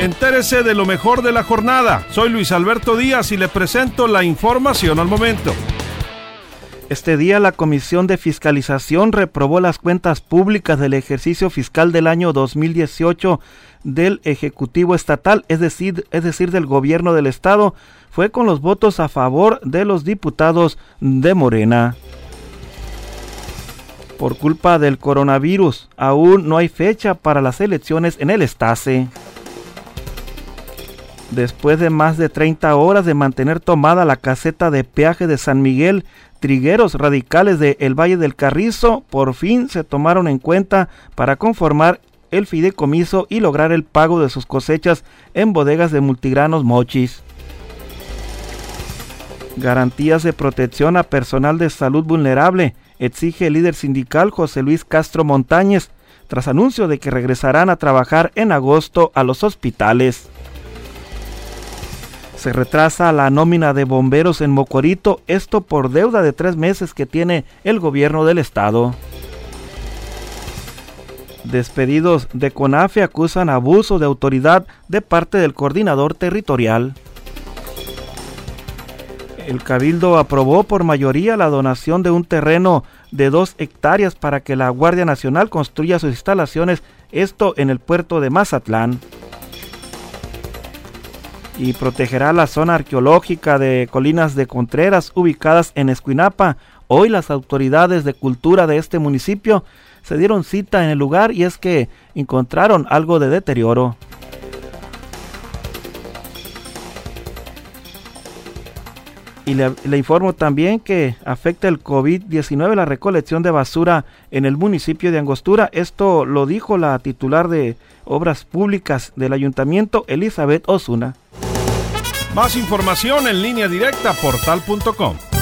Entérese de lo mejor de la jornada. Soy Luis Alberto Díaz y le presento la información al momento. Este día la Comisión de Fiscalización reprobó las cuentas públicas del ejercicio fiscal del año 2018 del Ejecutivo Estatal, es decir, es decir, del Gobierno del Estado, fue con los votos a favor de los diputados de Morena. Por culpa del coronavirus, aún no hay fecha para las elecciones en el Estase. Después de más de 30 horas de mantener tomada la caseta de peaje de San Miguel, trigueros radicales de El Valle del Carrizo por fin se tomaron en cuenta para conformar el fideicomiso y lograr el pago de sus cosechas en bodegas de multigranos mochis. Garantías de protección a personal de salud vulnerable, exige el líder sindical José Luis Castro Montañez, tras anuncio de que regresarán a trabajar en agosto a los hospitales. Se retrasa la nómina de bomberos en Mocorito, esto por deuda de tres meses que tiene el gobierno del estado. Despedidos de CONAFE acusan abuso de autoridad de parte del coordinador territorial. El Cabildo aprobó por mayoría la donación de un terreno de dos hectáreas para que la Guardia Nacional construya sus instalaciones, esto en el puerto de Mazatlán y protegerá la zona arqueológica de Colinas de Contreras ubicadas en Escuinapa. Hoy las autoridades de cultura de este municipio se dieron cita en el lugar y es que encontraron algo de deterioro. Y le, le, informo también que afecta el COVID-19 la recolección de basura en el municipio de Angostura. Esto lo dijo la titular de Obras Públicas del Ayuntamiento, Elizabeth Osuna. Más información en línea directa portal.com.